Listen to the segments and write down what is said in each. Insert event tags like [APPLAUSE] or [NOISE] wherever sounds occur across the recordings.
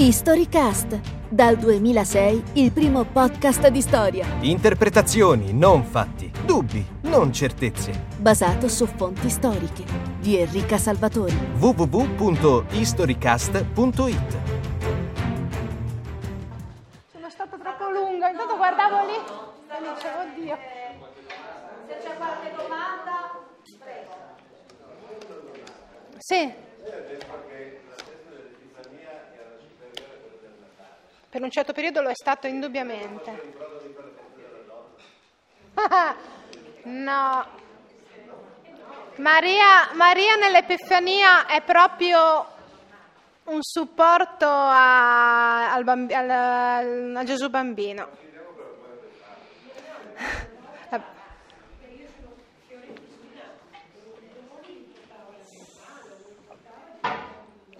Historycast, dal 2006 il primo podcast di storia, Interpretazioni, non fatti. Dubbi, non certezze. basato su fonti storiche, di Enrica Salvatori. www.historycast.it Sono stata troppo lunga, intanto guardavo lì e dicevo, oddio. Se c'è qualche domanda, prego. Sì. Per un certo periodo lo è stato indubbiamente. [LAUGHS] no. Maria, Maria nell'Epifania è proprio un supporto a, al bambi- al- a Gesù bambino. [LAUGHS]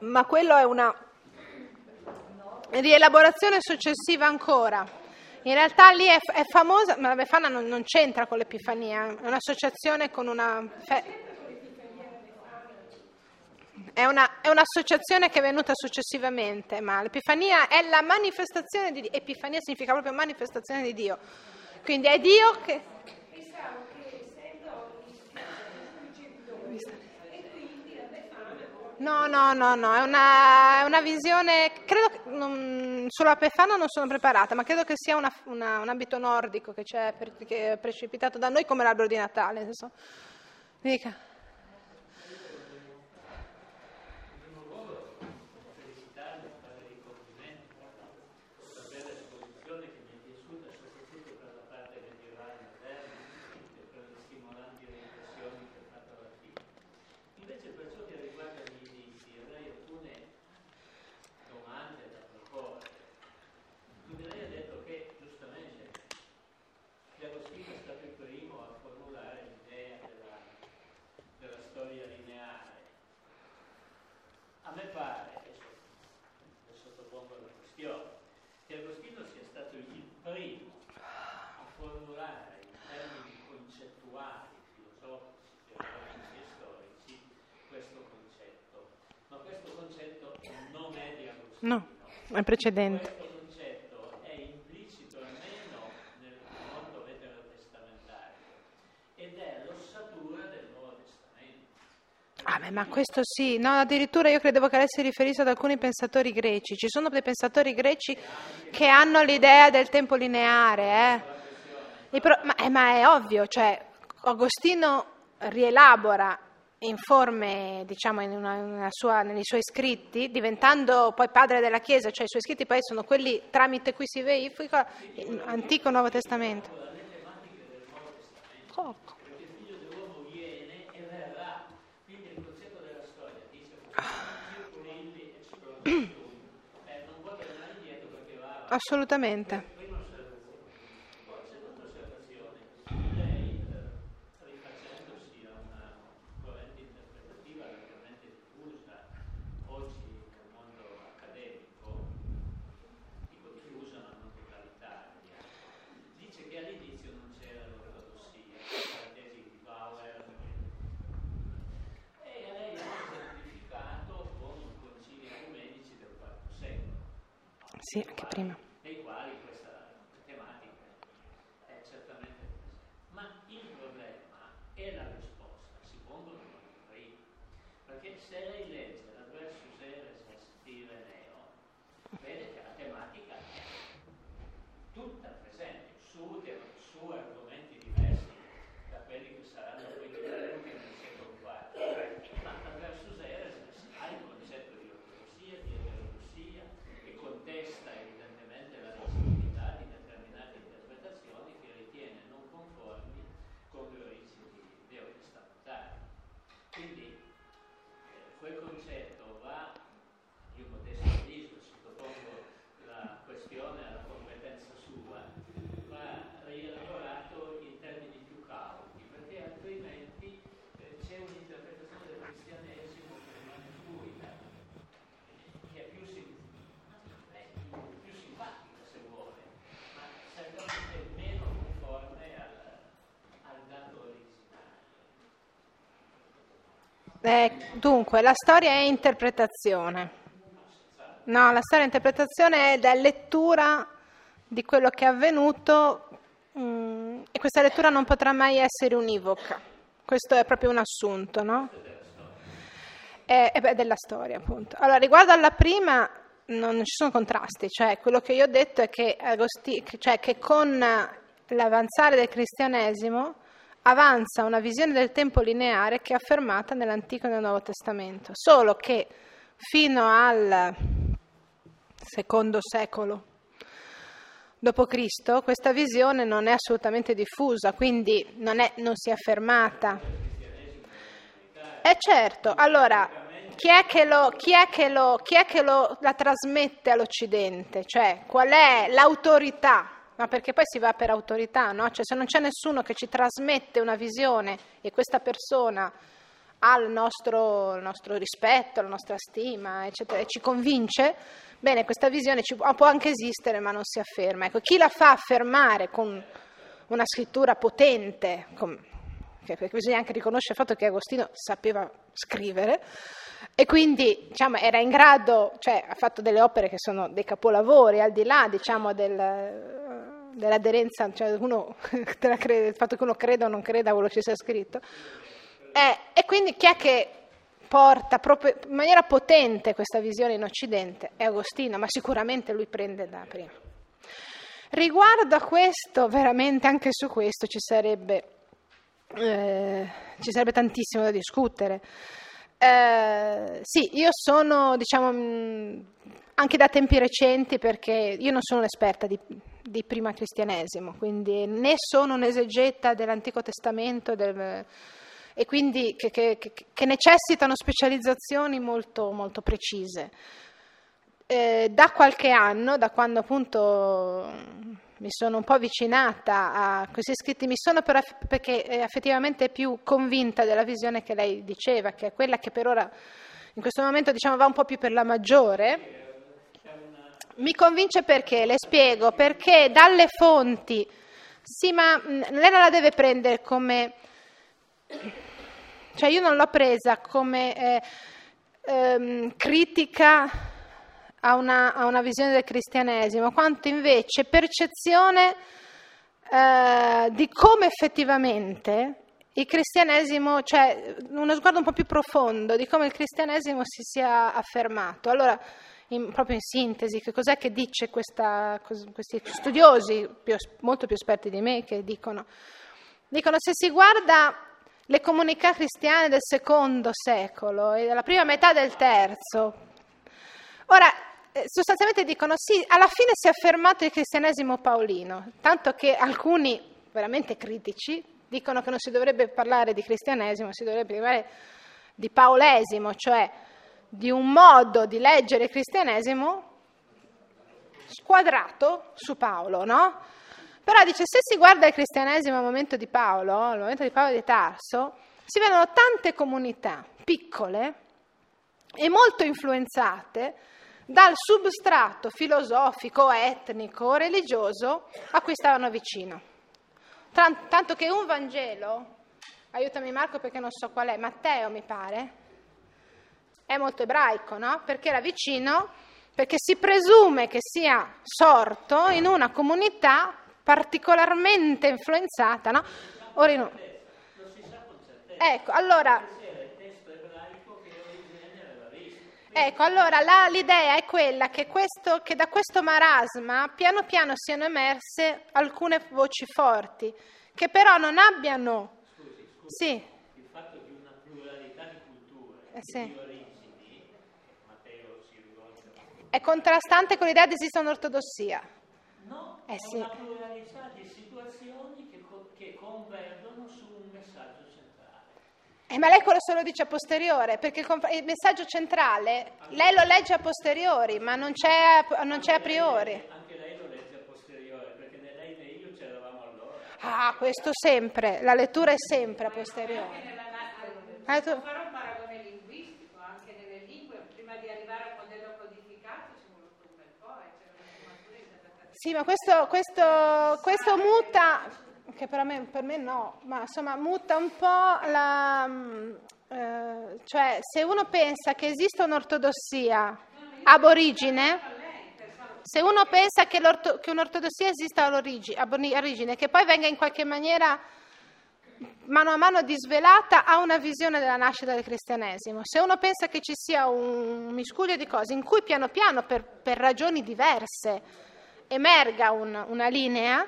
Ma quello è una rielaborazione successiva ancora. In realtà lì è, è famosa, ma la Befana non, non c'entra con l'Epifania, è un'associazione con una... fe- è, una- è un'associazione che è venuta successivamente, ma l'Epifania è la manifestazione di Dio. Epifania significa proprio manifestazione di Dio. Quindi è Dio che... No, no, no, no, è una, è una visione, credo che non- sulla Befana non sono preparata, ma credo che sia una- una- un abito nordico che, che è precipitato da noi come l'albero di Natale. senso- Dica. Invece per ciò che riguarda gli inizi avrei alcune domande da proporre. Quindi lei ha detto che giustamente Agostino è stato il primo a formulare l'idea della, della storia lineare. A me pare, adesso le sottopongo la questione, che Agostino sia stato il primo a formulare in termini concettuali, filosofici, teologici e storici questo concetto. Ma questo concetto non è di Agostino. No, è precedente. Questo concetto è implicito almeno nel mondo veterotestamentario ed è l'ossatura del Nuovo Testamento. Ah, beh, ma questo sì, no, addirittura io credevo che lei si riferisse ad alcuni pensatori greci. Ci sono dei pensatori greci che hanno l'idea del tempo lineare, eh. Pro- ma, eh, ma è ovvio, cioè Agostino rielabora in forme, diciamo, in una- una sua- nei suoi scritti, diventando poi padre della Chiesa, cioè i suoi scritti poi sono quelli tramite cui si verifica in Antico e Nuovo Testamento. Ecco. viene [CLEARS THROAT] e verrà. Quindi il concetto della storia dice circolilli e circolilli. Eh, non può tornare indietro perché va avanti. Assolutamente. Prima osservazione. Poi, seconda osservazione, lei, eh, rifacendosi a una corrente interpretativa largamente diffusa oggi nel mondo accademico, dico diffusa ma non totalitaria, dice che all'inizio non c'era l'ortodossia, la tesi di Bauer, e a lei ha esemplificato con i concili ecumenici del IV secolo Sì, anche prima. nei quali questa tematica è certamente presente. Ma il problema e la risposta si pongono prima, perché se lei legge la versus eres di Ireneo, vede che la tematica è tutta presente, su, su argomenti diversi da quelli che saranno poi divenuti nel secolo IV. Ma la versus eres ha il concetto di ortodossia, di eterodossia, che contesta evidentemente la legittimità di determinate interpretazioni che ritiene non conformi con le origini neotestamentali. Quindi eh, quel concetto va, io modesto avviso, sottopongo la questione alla competenza sua, va rielaborato in termini più cauti, perché altrimenti eh, c'è un'interpretazione del cristianesimo che rimane fluida, che è più, sim- è più simpatica se vuole, ma certamente meno conforme al, al dato originario. Eh, dunque, la storia è interpretazione. No, la storia interpretazione è la lettura di quello che è avvenuto mm, e questa lettura non potrà mai essere univoca. Questo è proprio un assunto, no? È, è della storia, appunto. Allora, riguardo alla prima, non ci sono contrasti, cioè quello che io ho detto è che, Agosti, cioè che con l'avanzare del cristianesimo avanza una visione del tempo lineare che è affermata nell'Antico e nel Nuovo Testamento, solo che fino al secondo secolo d.C. questa visione non è assolutamente diffusa, quindi non, è, non si è affermata. E certo, allora chi è che, lo, chi è che, lo, chi è che lo, la trasmette all'Occidente? Cioè, qual è l'autorità? Ma perché poi si va per autorità, no? Cioè, se non c'è nessuno che ci trasmette una visione e questa persona ha il nostro, il nostro rispetto, la nostra stima, eccetera, e ci convince, bene, questa visione ci, può anche esistere, ma non si afferma. Ecco, chi la fa affermare con una scrittura potente, con, perché bisogna anche riconoscere il fatto che Agostino sapeva scrivere, e quindi diciamo, era in grado, cioè ha fatto delle opere che sono dei capolavori, al di là diciamo, del, dell'aderenza, cioè uno, [LAUGHS] del fatto che uno creda o non creda a quello che sia scritto. Eh, e quindi chi è che porta proprio in maniera potente questa visione in Occidente? È Agostino, ma sicuramente lui prende da prima. Riguardo a questo, veramente anche su questo ci sarebbe, eh, ci sarebbe tantissimo da discutere. Eh, sì, io sono, diciamo, anche da tempi recenti, perché io non sono un'esperta di, di prima cristianesimo, quindi né sono un'esegeta dell'Antico Testamento del, e quindi che, che, che, necessitano specializzazioni molto, molto precise. Eh, da qualche anno, da quando appunto mi sono un po' avvicinata a questi scritti, mi sono però, perché effettivamente più convinta della visione che lei diceva, che è quella che per ora, in questo momento, diciamo, va un po' più per la maggiore. Mi convince perché, le spiego, perché dalle fonti, sì, ma lei non la deve prendere come, cioè io non l'ho presa come eh, ehm, critica a una, a una visione del cristianesimo, quanto invece percezione eh, di come effettivamente il cristianesimo, cioè uno sguardo un po' più profondo di come il cristianesimo si sia affermato. Allora, in, proprio in sintesi, che cos'è che dice questa, questi studiosi, più, molto più esperti di me, che dicono, dicono se si guarda le comunità cristiane del secondo secolo e della prima metà del terzo, ora eh, sostanzialmente dicono sì, alla fine si è affermato il cristianesimo paolino, tanto che alcuni veramente critici dicono che non si dovrebbe parlare di cristianesimo, si dovrebbe parlare di paolesimo, cioè di un modo di leggere il cristianesimo squadrato su Paolo, no? Però dice, se si guarda il cristianesimo al momento di Paolo, al momento di Paolo di Tarso, si vedono tante comunità piccole e molto influenzate dal substrato filosofico, etnico, religioso a cui stavano vicino. Tanto che un Vangelo, aiutami Marco perché non so qual è, Matteo mi pare, è molto ebraico, no? Perché era vicino, perché si presume che sia sorto in una comunità particolarmente influenzata, no? Ora, ecco, allora Ecco, allora la, l'idea è quella che, questo, che, da questo marasma piano piano siano emerse alcune voci forti, che però non abbiano... Scusi, scusi, sì. il fatto di una pluralità di culture eh sì. si rivolge... È contrastante con l'idea di esista un'ortodossia. No, eh è sì. una pluralità di situazioni che, che convergono su un messaggio eh, ma lei quello se lo dice a posteriore, perché il, il, messaggio centrale, lei lo legge a posteriori, ma non c'è, non c'è a priori. Anche lei lo legge a posteriori, perché né lei né io c'eravamo allora. Ah, questo sempre, la lettura è sempre a posteriori. Ah, tu... fare un paragone linguistico, anche nelle lingue, prima di arrivare al modello codificato ci vuole un bel po', eh, Sì, ma questo, questo, questo muta che per me, per me, no, ma insomma muta un po' la... Eh, cioè se uno pensa che esista un'ortodossia... No, io ab origine, se uno pensa che, che un'ortodossia esista all'origine, che poi venga in qualche maniera mano a mano disvelata, ha una visione della nascita del cristianesimo. Se uno pensa che ci sia un miscuglio di cose in cui piano piano, per, per ragioni diverse, emerga un- una linea,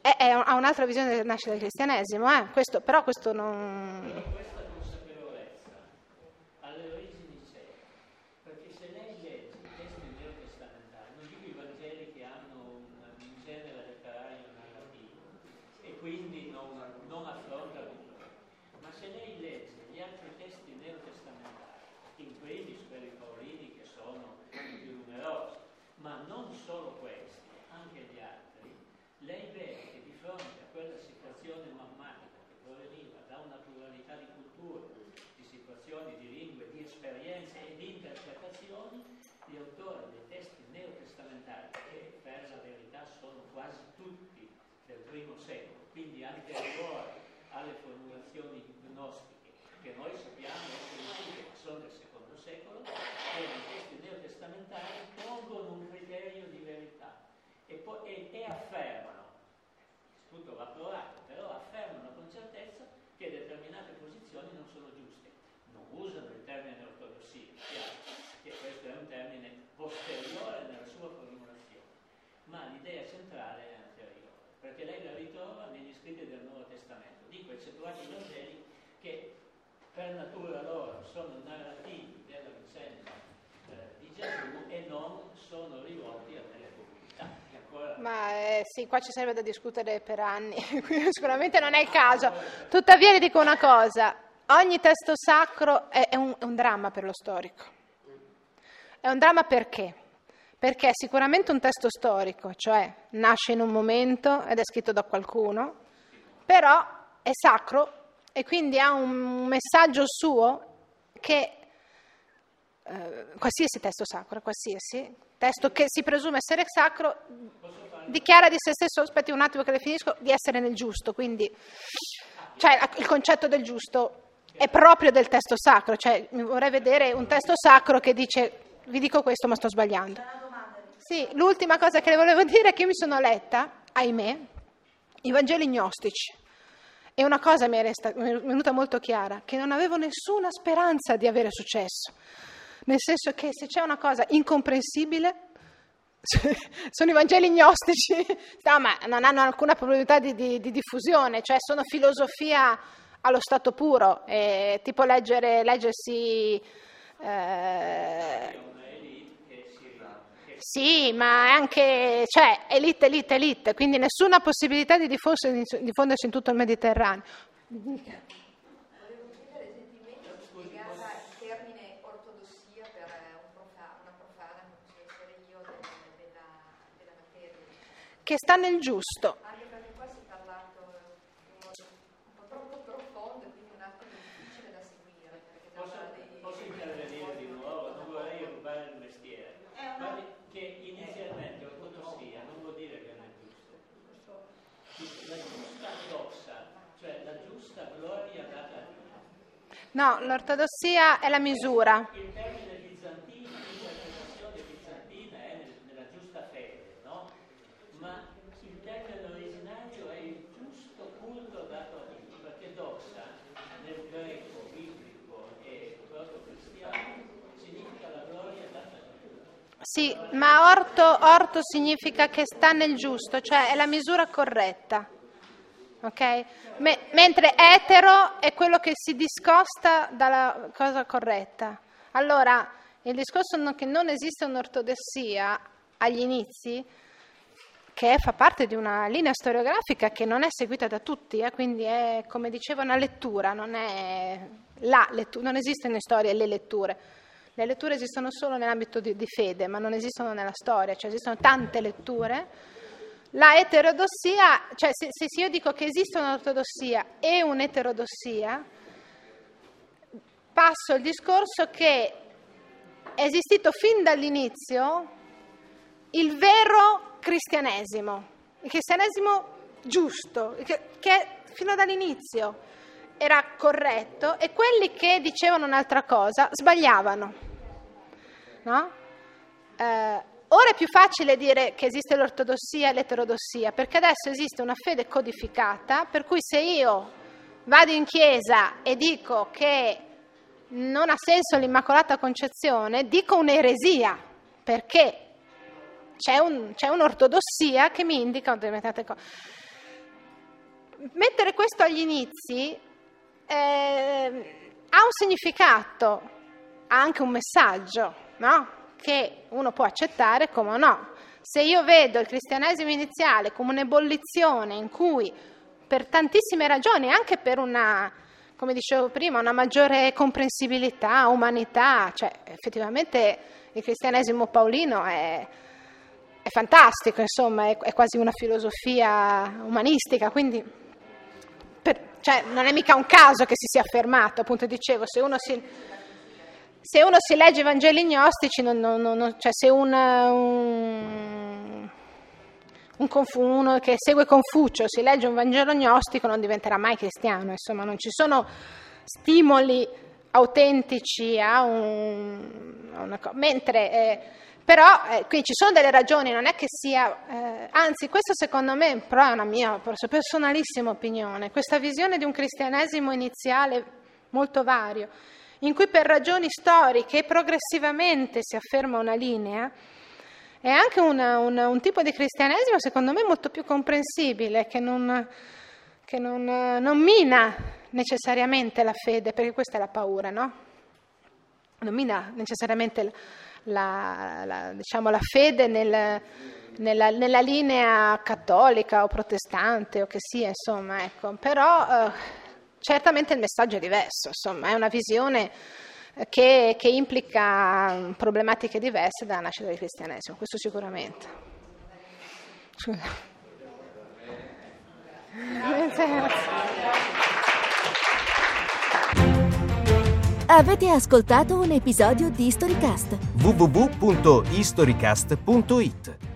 ha un'altra visione della nascita del cristianesimo. eh. Questo- però questo non... questa consapevolezza alle origini c'è, perché se lei legge i testi neotestamentari, non dico i Vangeli che hanno un, un genere letterario narrativo e quindi non, non affronta tutto, ma se lei legge gli altri testi neotestamentari, in primis quelli paolini che sono i più numerosi, ma non solo questi, anche gli altri, lei vede che di fronte a quella situazione mammatica che proveniva da una pluralità di culture, di situazioni, di lingue, di esperienze e di interpretazioni, gli autori dei testi neotestamentari, che per la verità sono quasi tutti del primo secolo, quindi anteriori alle formulazioni gnostiche, che noi sappiamo ma sono del secondo secolo, e i testi neotestamentari pongono un criterio di verità e, poi- e- e affermano, tutto va provato, però affermano con certezza che determinate posizioni non sono giuste. Non usano il termine ortodossia, chiaro, che questo è un termine posteriore nella sua formulazione, ma l'idea centrale è anteriore, perché lei la ritrova negli scritti del Nuovo Testamento, dico eccettuati i Vangeli che per natura loro sono narrativi della vicenda eh, di Gesù e non sono rivolti a delle comunità. che ancora Ma eh, sì, qua ci sarebbe da discutere per anni, [LAUGHS] sicuramente non è il caso. Tuttavia le dico una cosa, ogni testo sacro è, è un, è un dramma per lo storico. È un dramma perché? Perché è sicuramente un testo storico, cioè nasce in un momento ed è scritto da qualcuno, però è sacro e quindi ha un messaggio suo che eh, qualsiasi testo sacro, qualsiasi testo che si presume essere sacro, dichiara di se stesso, aspetti un attimo che le finisco, di essere nel giusto, quindi cioè, il concetto del giusto è proprio del testo sacro, cioè vorrei vedere un testo sacro che dice vi dico questo ma sto sbagliando. Sì, l'ultima cosa che le volevo dire è che io mi sono letta, ahimè, i Vangeli gnostici. E una cosa mi è, resta- mi è venuta molto chiara, che non avevo nessuna speranza di avere successo. Nel senso che se c'è una cosa incomprensibile, [LAUGHS] sono i Vangeli gnostici, [LAUGHS] no, ma non hanno alcuna probabilità di, di- di diffusione, cioè sono filosofia allo stato puro, è tipo leggere, leggersi... eh, sì, ma anche, cioè, elite, elite, elite, quindi nessuna possibilità di diffondersi in tutto il Mediterraneo. Volevo chiedere gentilmente di spiegata il termine ortodossia per eh, un profa- una profana, come posso essere io, del- della, della materia. Che sta nel giusto. Anche perché qua si è parlato in un modo un po' troppo profondo e quindi un attimo difficile da seguire. Perché Posso, parla dei- posso intervenire di nuovo? Non vorrei rubare il mestiere. Guardi che inizialmente ortodossia non vuol dire che non è giusto. La giusta doxa, cioè la giusta gloria data a Dio. No, l'ortodossia è la misura. Il termine bizantino, l'interpretazione bizantina è nel- nella giusta fede, no? Ma il termine originario è il giusto culto dato a Dio, perché doxa nel greco biblico e proto-cristiano significa la gloria data a Dio. Sì, ma orto, orto significa che sta nel giusto, cioè è la misura corretta. Ok? Me- mentre etero è quello che si discosta dalla cosa corretta. Allora, il discorso non- che non esiste un'ortodossia agli inizi, che fa parte di una linea storiografica che non è seguita da tutti, eh, quindi è, come dicevo, una lettura, non è la lettura, non esistono in storia le letture. Le letture esistono solo nell'ambito di, di fede, ma non esistono nella storia, cioè esistono tante letture. La eterodossia, cioè se, se io dico che esiste un'ortodossia e un'eterodossia, passo il discorso che è esistito fin dall'inizio il vero cristianesimo, il cristianesimo giusto, che, che fino dall'inizio era corretto e quelli che dicevano un'altra cosa sbagliavano. No? eh, ora è più facile dire che esiste l'ortodossia e l'eterodossia, perché adesso esiste una fede codificata, per cui se io vado in chiesa e dico che non ha senso l'Immacolata Concezione, dico un'eresia, perché c'è, un, c'è un'ortodossia che mi indica determinate cose. Mettere questo agli inizi eh, ha un significato, ha anche un messaggio, no? che uno può accettare come no. Se io vedo il cristianesimo iniziale come un'ebollizione in cui per tantissime ragioni, anche per una, come dicevo prima, una maggiore comprensibilità, umanità, cioè effettivamente il cristianesimo paolino è, è fantastico, insomma, è, è, quasi una filosofia umanistica, quindi per, cioè, non è mica un caso che si sia affermato, appunto dicevo, se uno si se uno si legge i Vangeli gnostici, non, non, non, cioè se una, un, un, uno che segue Confucio si legge un Vangelo gnostico non diventerà mai cristiano, insomma non ci sono stimoli autentici a, un, a una cosa. Mentre, eh, però eh, qui ci sono delle ragioni, non è che sia, eh, anzi questo secondo me però è una mia personalissima opinione, questa visione di un cristianesimo iniziale molto vario in cui per ragioni storiche progressivamente si afferma una linea, è anche una, una, un tipo di cristianesimo secondo me molto più comprensibile, che non, che non, non mina necessariamente la fede, perché questa è la paura, no? Non mina necessariamente la, la, diciamo, la fede nel, nella, nella, linea cattolica o protestante o che sia, insomma, ecco. però eh, Certamente il messaggio è diverso, insomma, è una visione che, che implica problematiche diverse dalla nascita del cristianesimo, questo sicuramente. Avete ascoltato un episodio di Storycast? www.historycast.it